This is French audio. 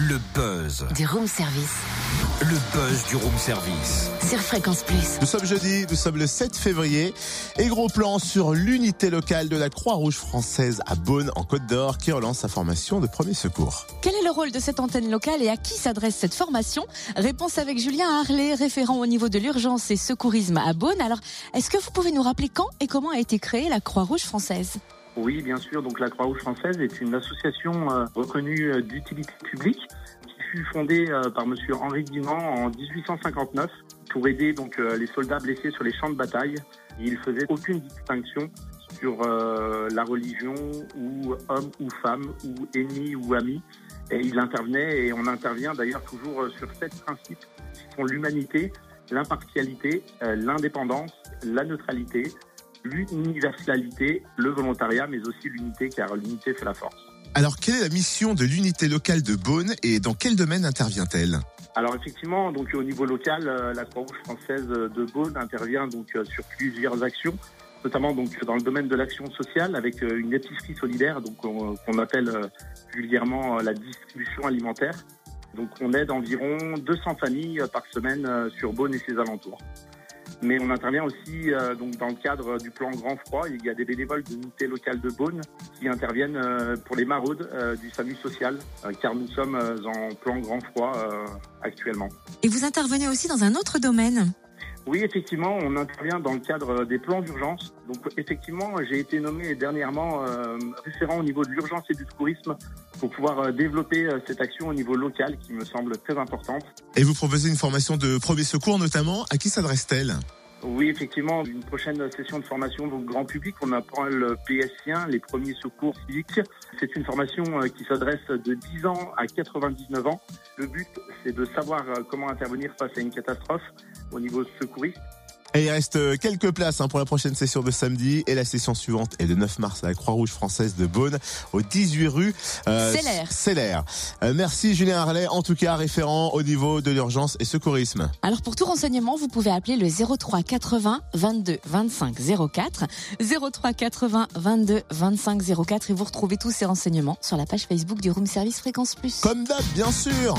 Le buzz. Du room service. Le buzz du room service. Sur Fréquence Plus. Nous sommes jeudi, nous sommes le 7 février et gros plan sur l'unité locale de la Croix-Rouge française à Beaune en Côte d'Or qui relance sa formation de premier secours. Quel est le rôle de cette antenne locale et à qui s'adresse cette formation? Réponse avec Julien Harley, référent au niveau de l'urgence et secourisme à Beaune. Alors, est-ce que vous pouvez nous rappeler quand et comment a été créée la Croix-Rouge française? Oui, bien sûr. Donc la Croix-Rouge française est une association euh, reconnue euh, d'utilité publique qui fut fondée euh, par Monsieur Henri Guimand en 1859 pour aider donc les soldats blessés sur les champs de bataille. Il faisait aucune distinction sur la religion ou homme ou femme ou ennemi ou ami. Et il intervenait et on intervient d'ailleurs toujours sur sept principes qui sont l'humanité, l'impartialité, l'indépendance, la neutralité, l'universalité, le volontariat, mais aussi l'unité, car l'unité fait la force. Alors, quelle est la mission de l'unité locale de Beaune et dans quel domaine intervient-elle? Alors effectivement, donc au niveau local, euh, la Croix-Rouge française de Beaune intervient donc euh, sur plusieurs actions, notamment donc dans le domaine de l'action sociale avec euh, une épicerie solidaire, donc qu'on appelle vulgairement la distribution alimentaire. Donc on aide environ 200 familles par semaine sur Beaune et ses alentours. Mais on intervient aussi euh, donc dans le cadre du plan Grand Froid. Il y a des bénévoles de l'unité locale de Beaune qui interviennent euh, pour les maraudes euh, du SAMU social, car nous sommes en plan Grand Froid actuellement. Et vous intervenez aussi dans un autre domaine oui, effectivement, on intervient dans le cadre des plans d'urgence. Donc, effectivement, j'ai été nommé dernièrement euh, référent au niveau de l'urgence et du tourisme pour pouvoir euh, développer euh, cette action au niveau local qui me semble très importante. Et vous proposez une formation de premier secours notamment. À qui s'adresse-t-elle? Oui, effectivement, une prochaine session de formation donc grand public, on apprend le PSC1, les premiers secours civiques. C'est une formation euh, qui s'adresse de 10 ans à 99 ans. Le but, c'est de savoir euh, comment intervenir face à une catastrophe au niveau secouriste et il reste quelques places hein, pour la prochaine session de samedi et la session suivante est de 9 mars à la Croix-Rouge française de Beaune au 18 rue euh, Célaire. Euh, merci Julien Harlet, en tout cas référent au niveau de l'urgence et secourisme. Alors pour tout renseignement, vous pouvez appeler le 03 80 22 25 04 03 80 22 25 04 et vous retrouvez tous ces renseignements sur la page Facebook du Room Service Fréquence Plus. Comme d'hab, bien sûr.